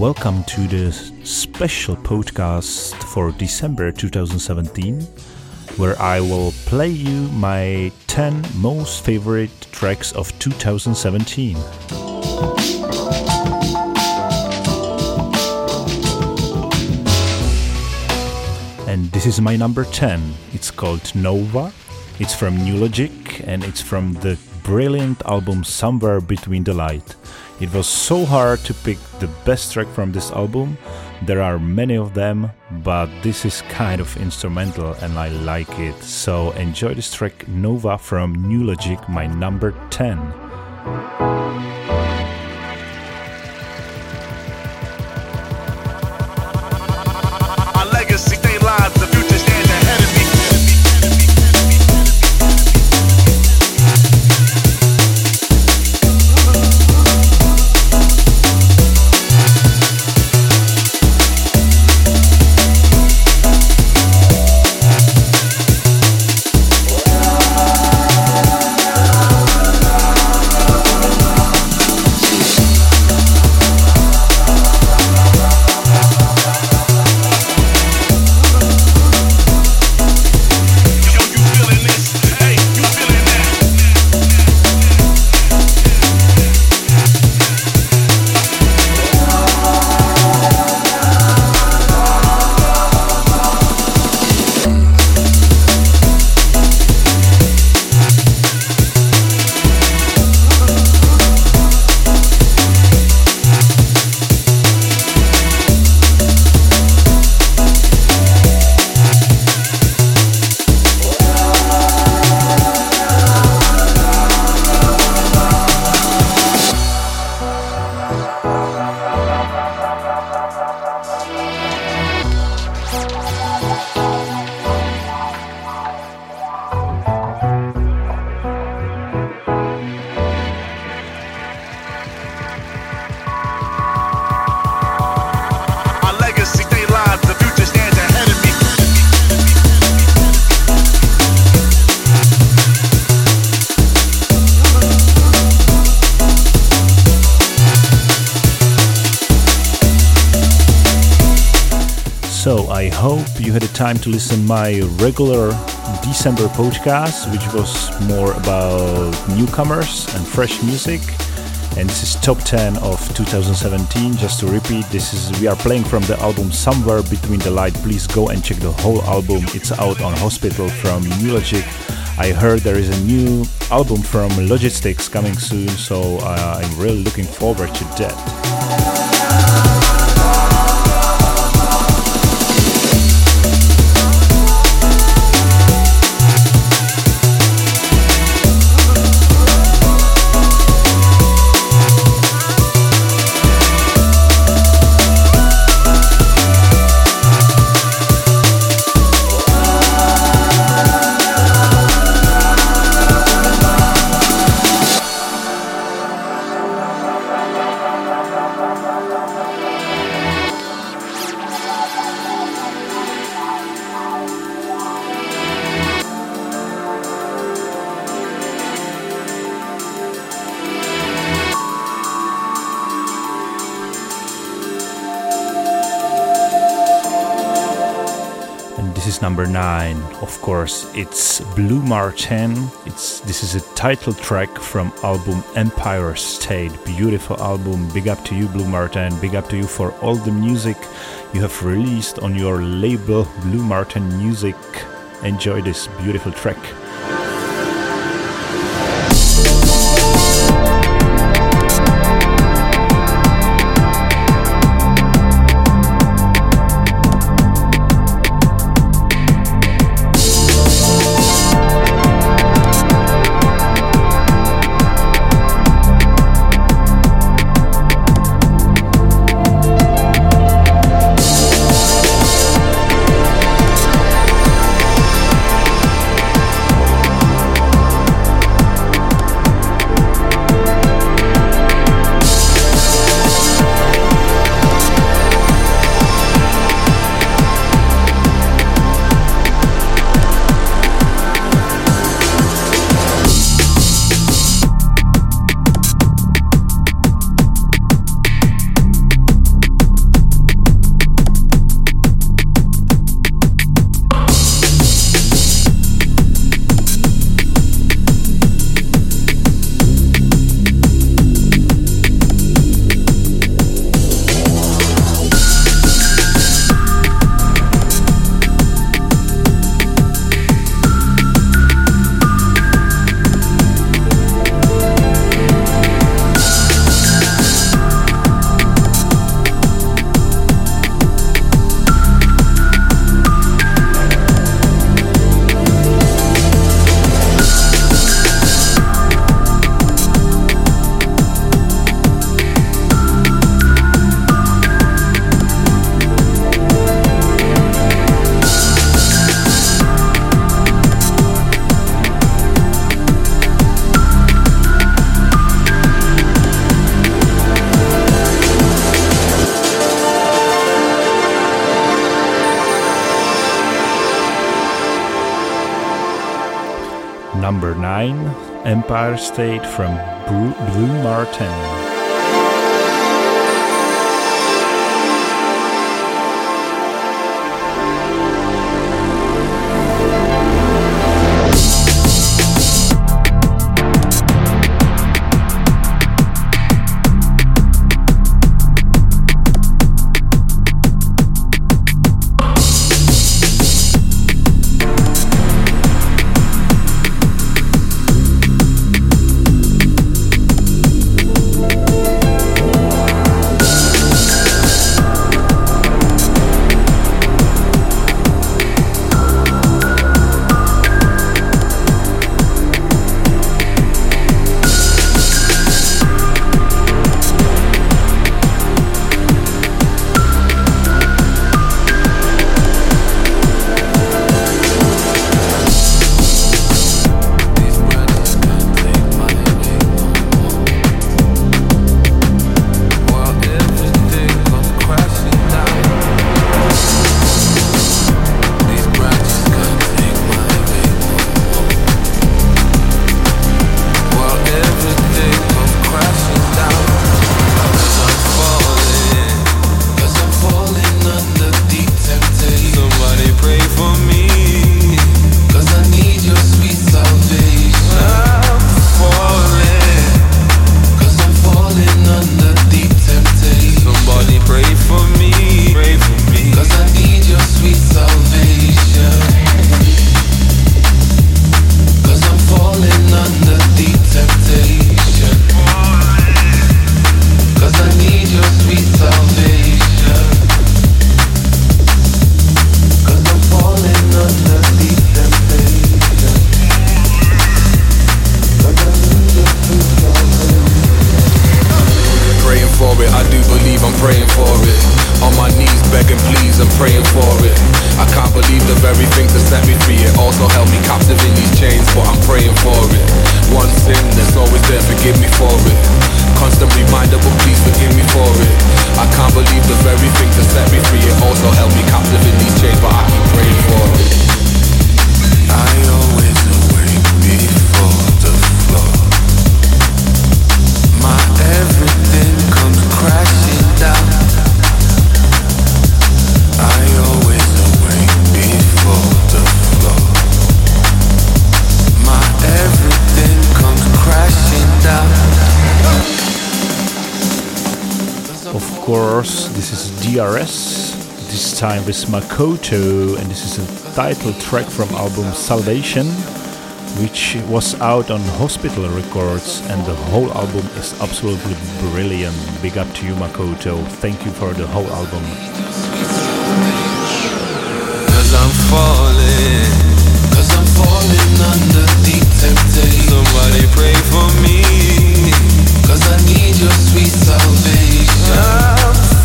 Welcome to the special podcast for December 2017, where I will play you my 10 most favorite tracks of 2017. And this is my number 10. It's called Nova. It's from Nu:Logic and it's from the brilliant album Somewhere Between the Light. It was so hard to pick the best track from this album. There are many of them, but this is kind of instrumental and I like it. So enjoy this track Nova from Nu:Logic, my number 10. Hope you had a time to listen my regular December podcast, which was more about newcomers and fresh music. And this is top 10 of 2017. Just to repeat, this is we are playing from the album Somewhere Between the Light. Please go and check the whole album. It's out on Hospital from Nu:Logic. I heard there is a new album from Logistics coming soon, so uh, I'm really looking forward to that. Number nine, of course, it's Blu Mar Ten. It's this is a title track from album Empire State. Beautiful album. Big up to you, Blu Mar Ten. Big up to you for all the music you have released on your label, Blu Mar Ten Music. Enjoy this beautiful track. Empire State from Blu Mar Ten. DRS, this time with Makoto, and this is a title track from album Salvation, which was out on Hospital Records, and the whole album is absolutely brilliant. Big up to you, Makoto. Thank you for the whole album. Cause I'm falling, cause I'm falling under deep temptation. Somebody pray for me, cause I need your sweet salvation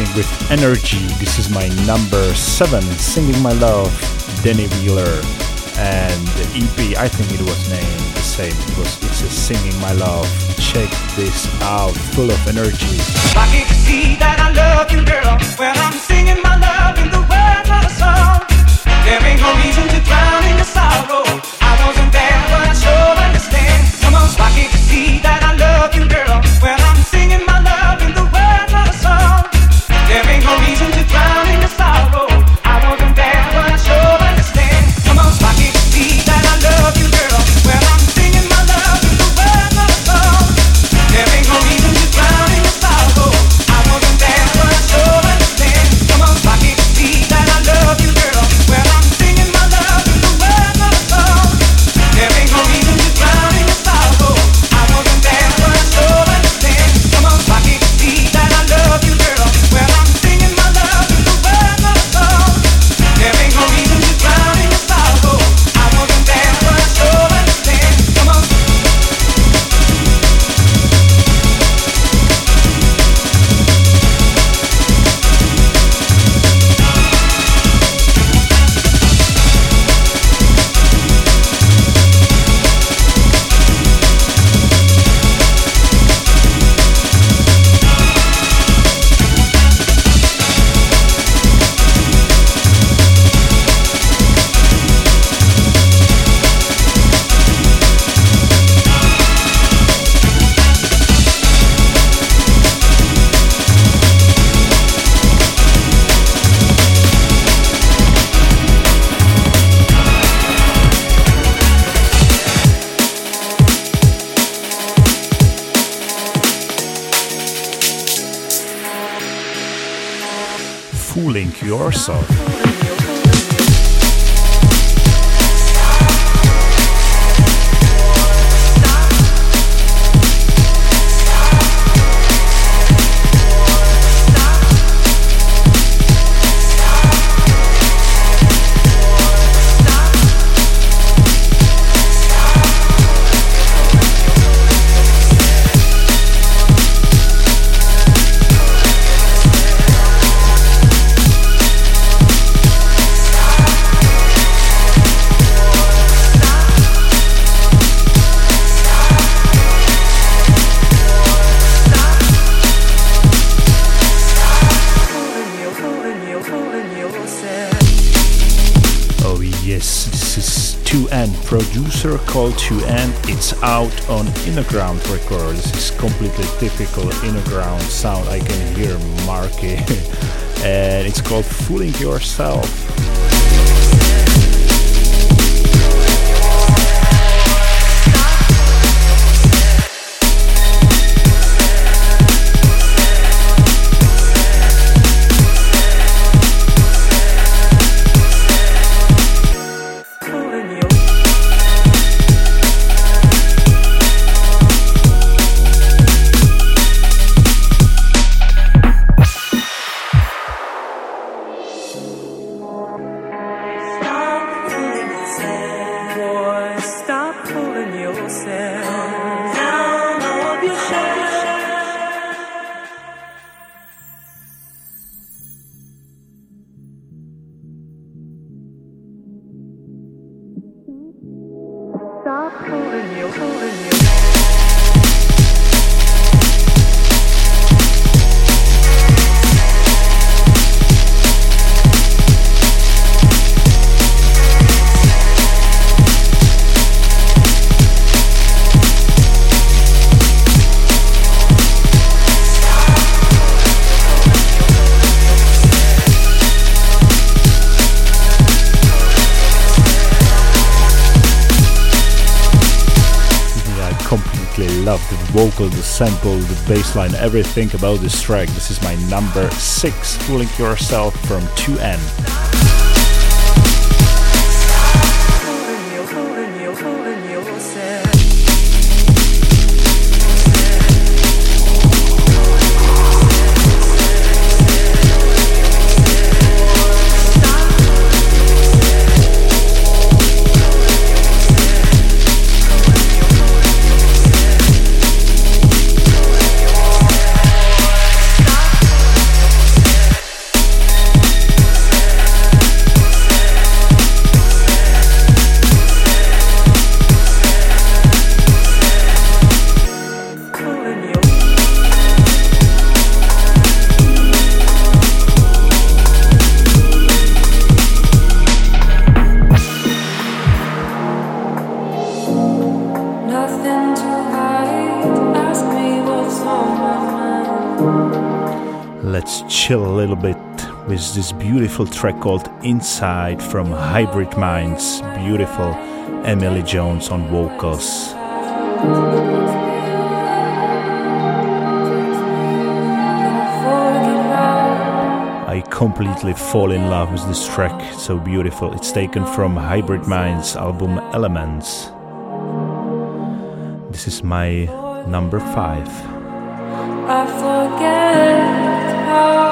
dancing with energy. This is my number seven, Singing My Love, Danny Wheeler. And the EP, I think it was named the same because it's a Singing My Love. Check this out, full of energy. I can see that I love you, girl, I'm singing my love in the of a song. There ain't no fooling yourself. Circle to End. It's out on Innerground Records. It's completely typical Innerground sound. I can hear Marky. and it's called Fooling Yourself. sample, the baseline, everything about this track. This is my number six, Fooling Yourself from 2N. Chill a little bit with this beautiful track called Inside from Hybrid Minds. Beautiful Emily Jones on vocals. I completely fall in love with this track, so beautiful. It's taken from Hybrid Minds album Elements. This is my number five. I forget how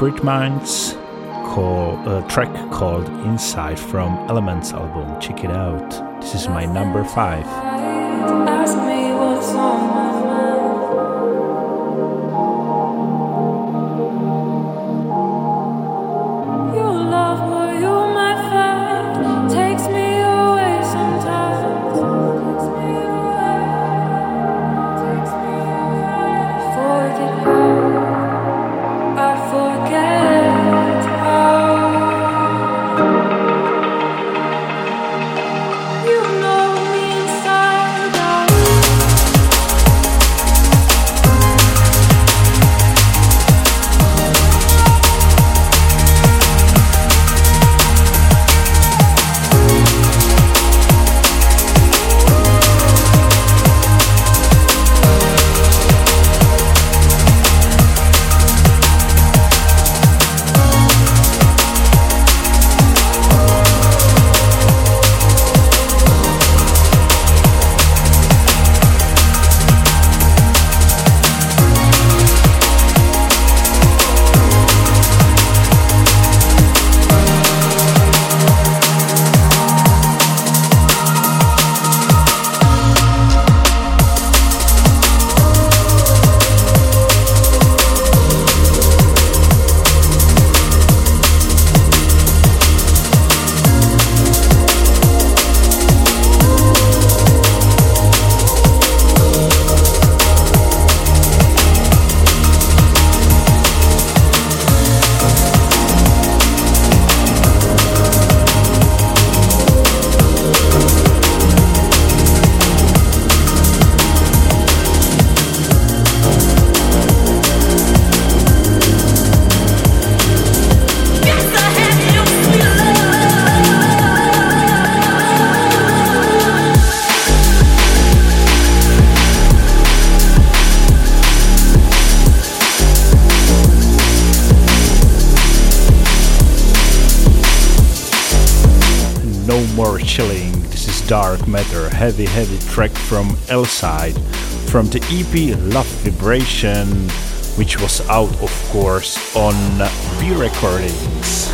Hybrid Minds call, a track called Inside from Elements album. Check it out. This is my number five. Dark Matter, heavy, heavy track from L-Side from the EP Love Vibration, which was out, of course, on V Recordings.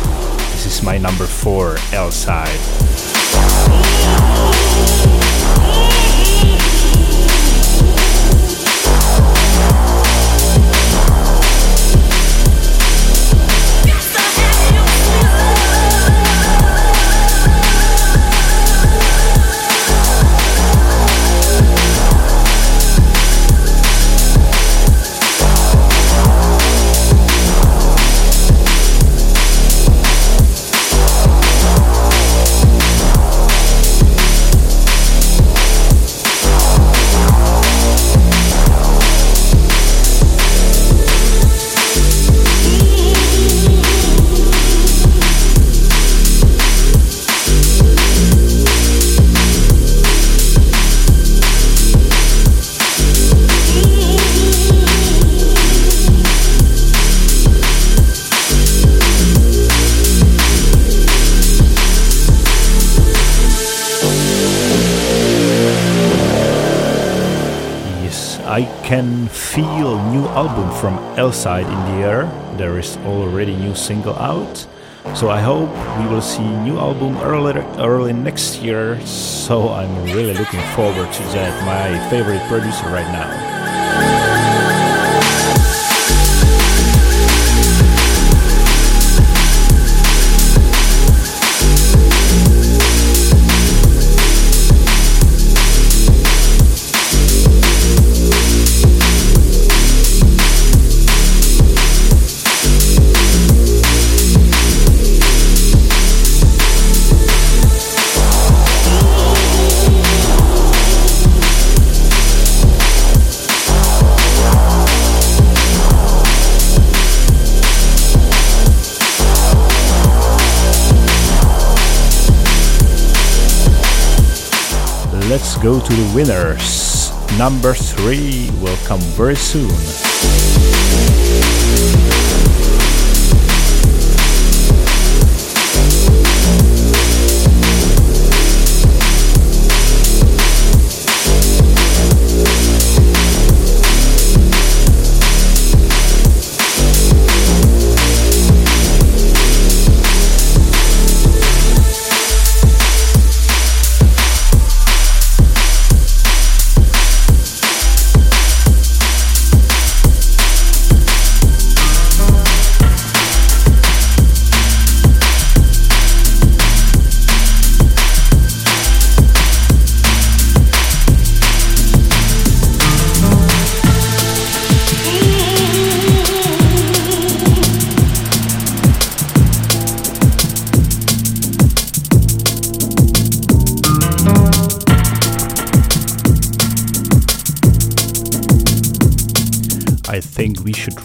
This is my number four, L-Side. Can feel new album from L-Side in the air. There is already new single out. So I hope we will see new album early early next year. So I'm really looking forward to that. My favorite producer right now. Let's go to the winners. Number three will come very soon.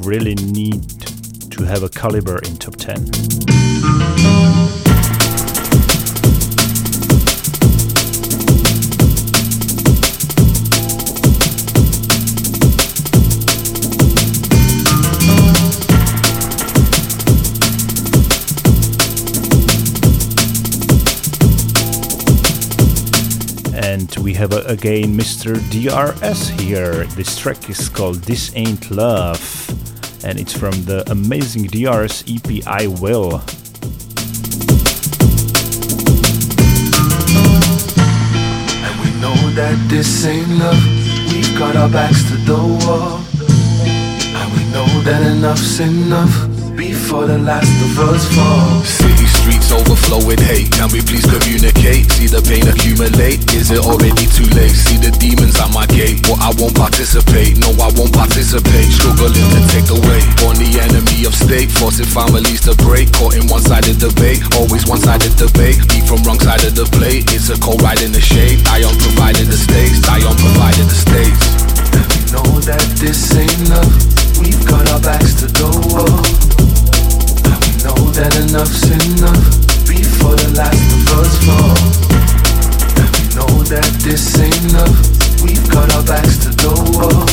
Really need to have a Calibre in top 10. And we have uh, again Mr. DRS here. This track is called This Ain't Love, and it's from the amazing DRS EP I Will. And we know that this ain't love. We've got our backs to the wall. And we know that enough's enough before the last of us fall. Streets overflow with hate. Can we please communicate? See the pain accumulate. Is it already too late? See the demons at my gate. But I won't participate. No, I won't participate. Struggling to take weight. On the enemy of state, forcing families to break. Caught in one-sided debate. Always one-sided debate. Eat from wrong side of the plate. It's a cold ride in the shade. I on provided the stakes. I on provided the stakes. We know that this ain't love. We've got our backs to the wall. Know that enough's enough before the last of us fall. Know that this ain't love. We've got our backs to the wall.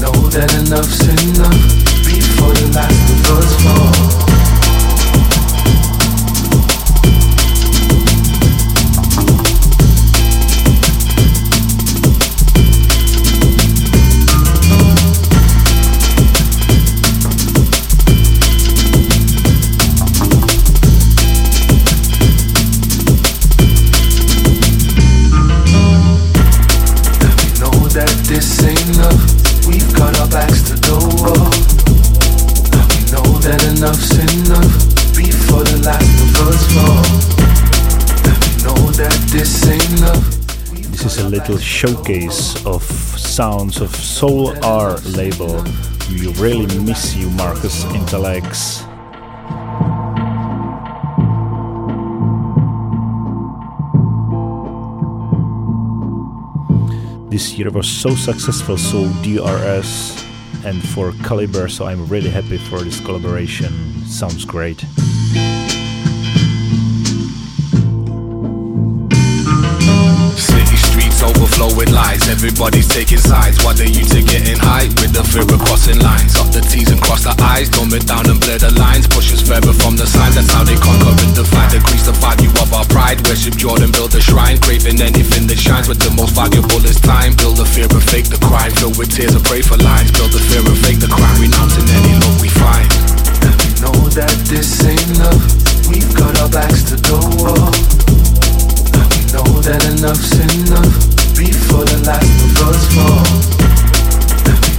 Know that enough's enough before the last of us fall. Little showcase of sounds of Soul R label. We really miss you, Marcus Intalex. This year was so successful, so DRS and for Calibre, so I'm really happy for this collaboration. Sounds great. Overflow with lies. Everybody's taking sides. What are you to getting high with the fear of crossing lines? Up the T's and cross the I's. Dumb it down and blur the lines. Push us further from the signs. That's how they conquer and divide. Decrease the value of our pride. Worship Jordan, build a shrine. Create in anything that shines, but the most valuable is time. Build the fear and fake the crime. Fill with tears and pray for lines. Build the fear and fake the crime. Renouncing any love we find. And we know that this ain't love. We've got our backs to the wall. And we know that enough's enough before the last of us fall.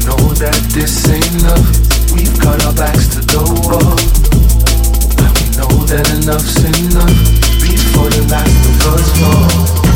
Know that this ain't. We've got our backs to the wall. Know that enough's enough before the last of us fall.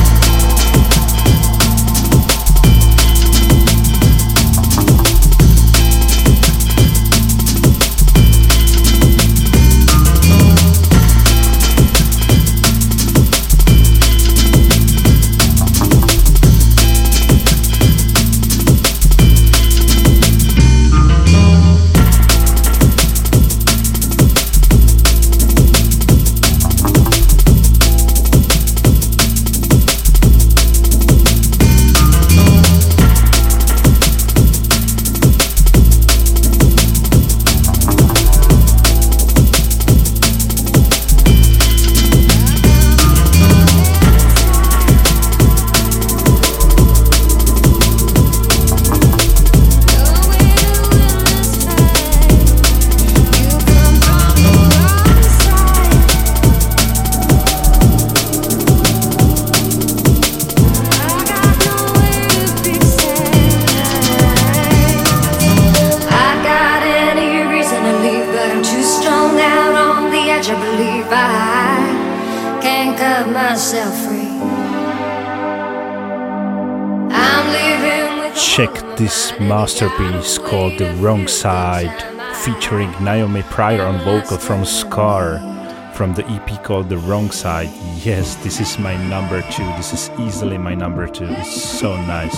Masterpiece called The Wrong Side, featuring Naomi Pryor on vocal from Scar from the EP called The Wrong Side. Yes, this is my number two. This is easily my number two. It's so nice.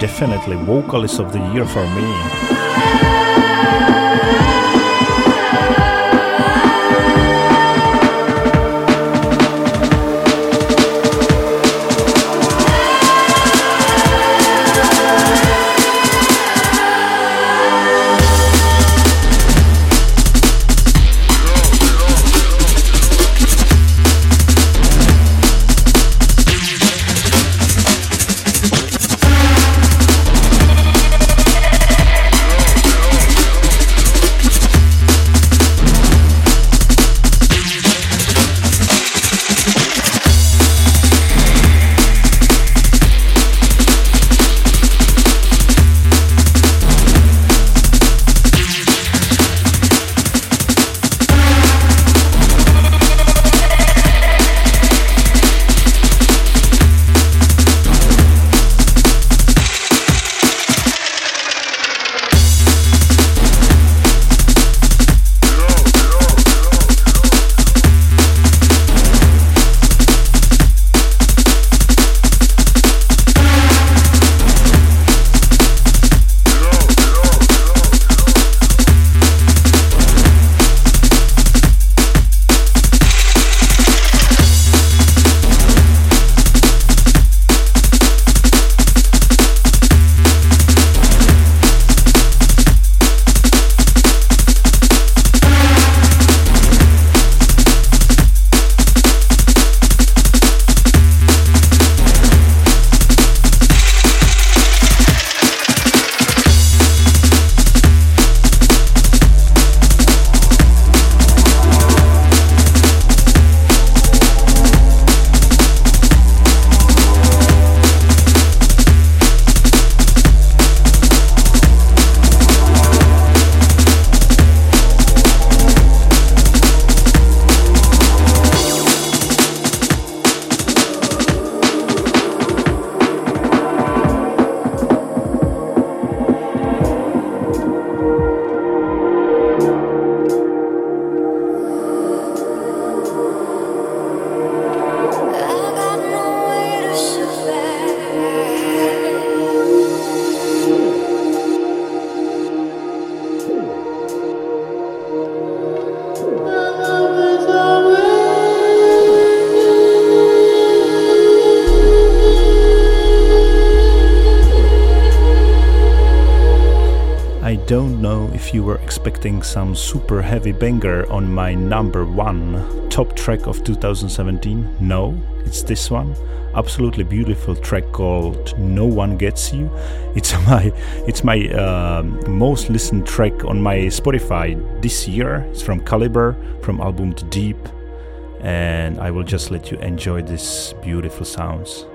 Definitely vocalist of the year for me. If you were expecting some super heavy banger on my number one top track of 2017. No, it's this one. Absolutely beautiful track called "No One Gets You." It's my it's my uh, most listened track on my Spotify this year. It's from Calibre, from album Deep, and I will just let you enjoy these beautiful sounds.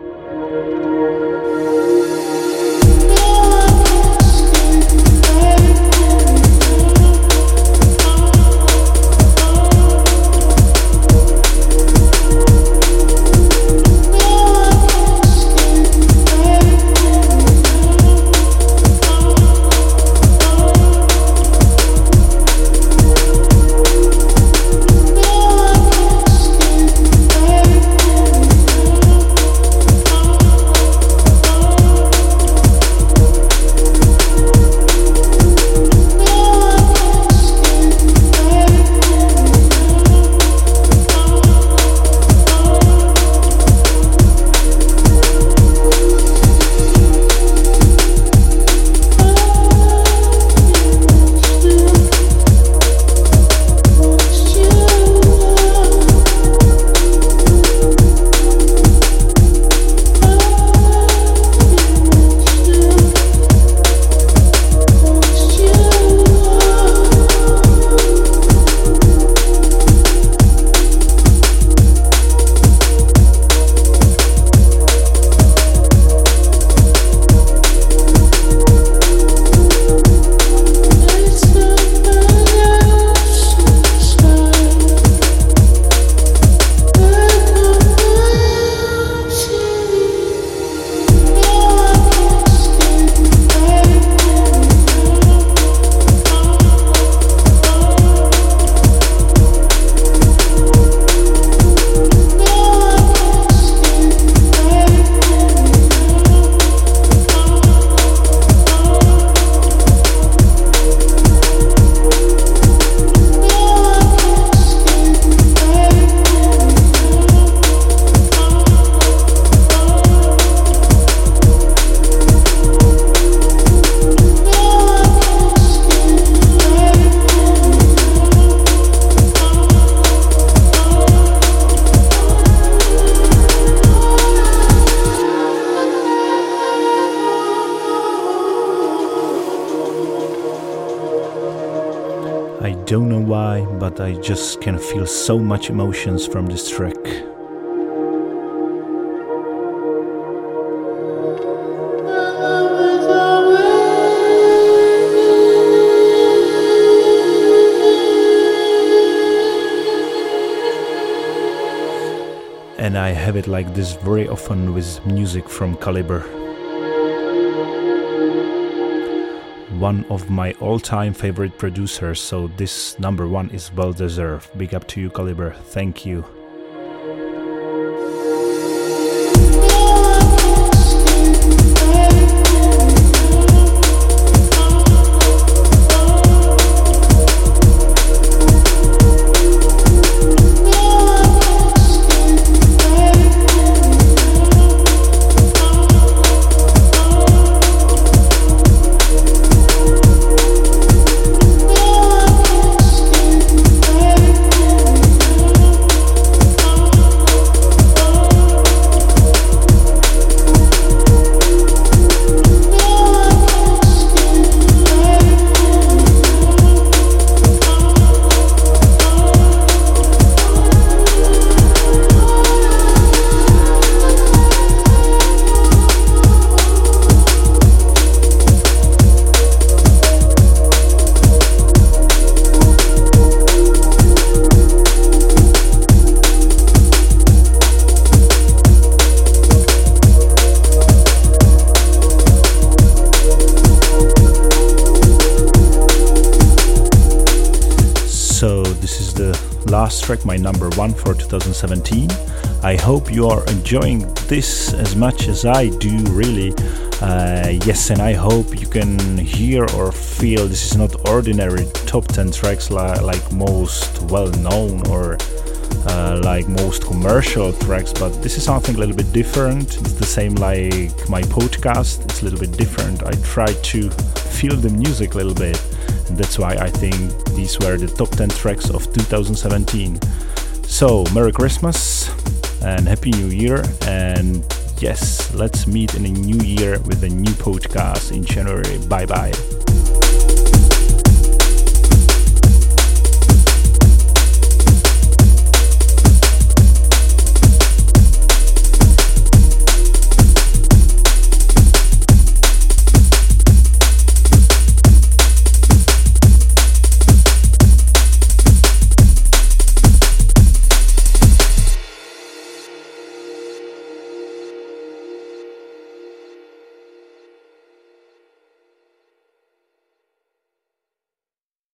I just can feel so much emotions from this track. And I have it like this very often with music from Calibre. One of my all-time favorite producers, so this number one is well deserved. Big up to you, Calibre. Thank you. Track, my number one for 2017. I hope you are enjoying this as much as I do, really. Uh, yes, and I hope you can hear or feel this is not ordinary top 10 tracks li- like most well known or uh, like most commercial tracks, but this is something a little bit different. It's the same like my podcast, it's a little bit different. I try to feel the music a little bit. That's why I think these were the top 10 tracks of 2017. So, Merry Christmas and Happy New Year. And yes, let's meet in a new year with a new podcast in January. Bye bye.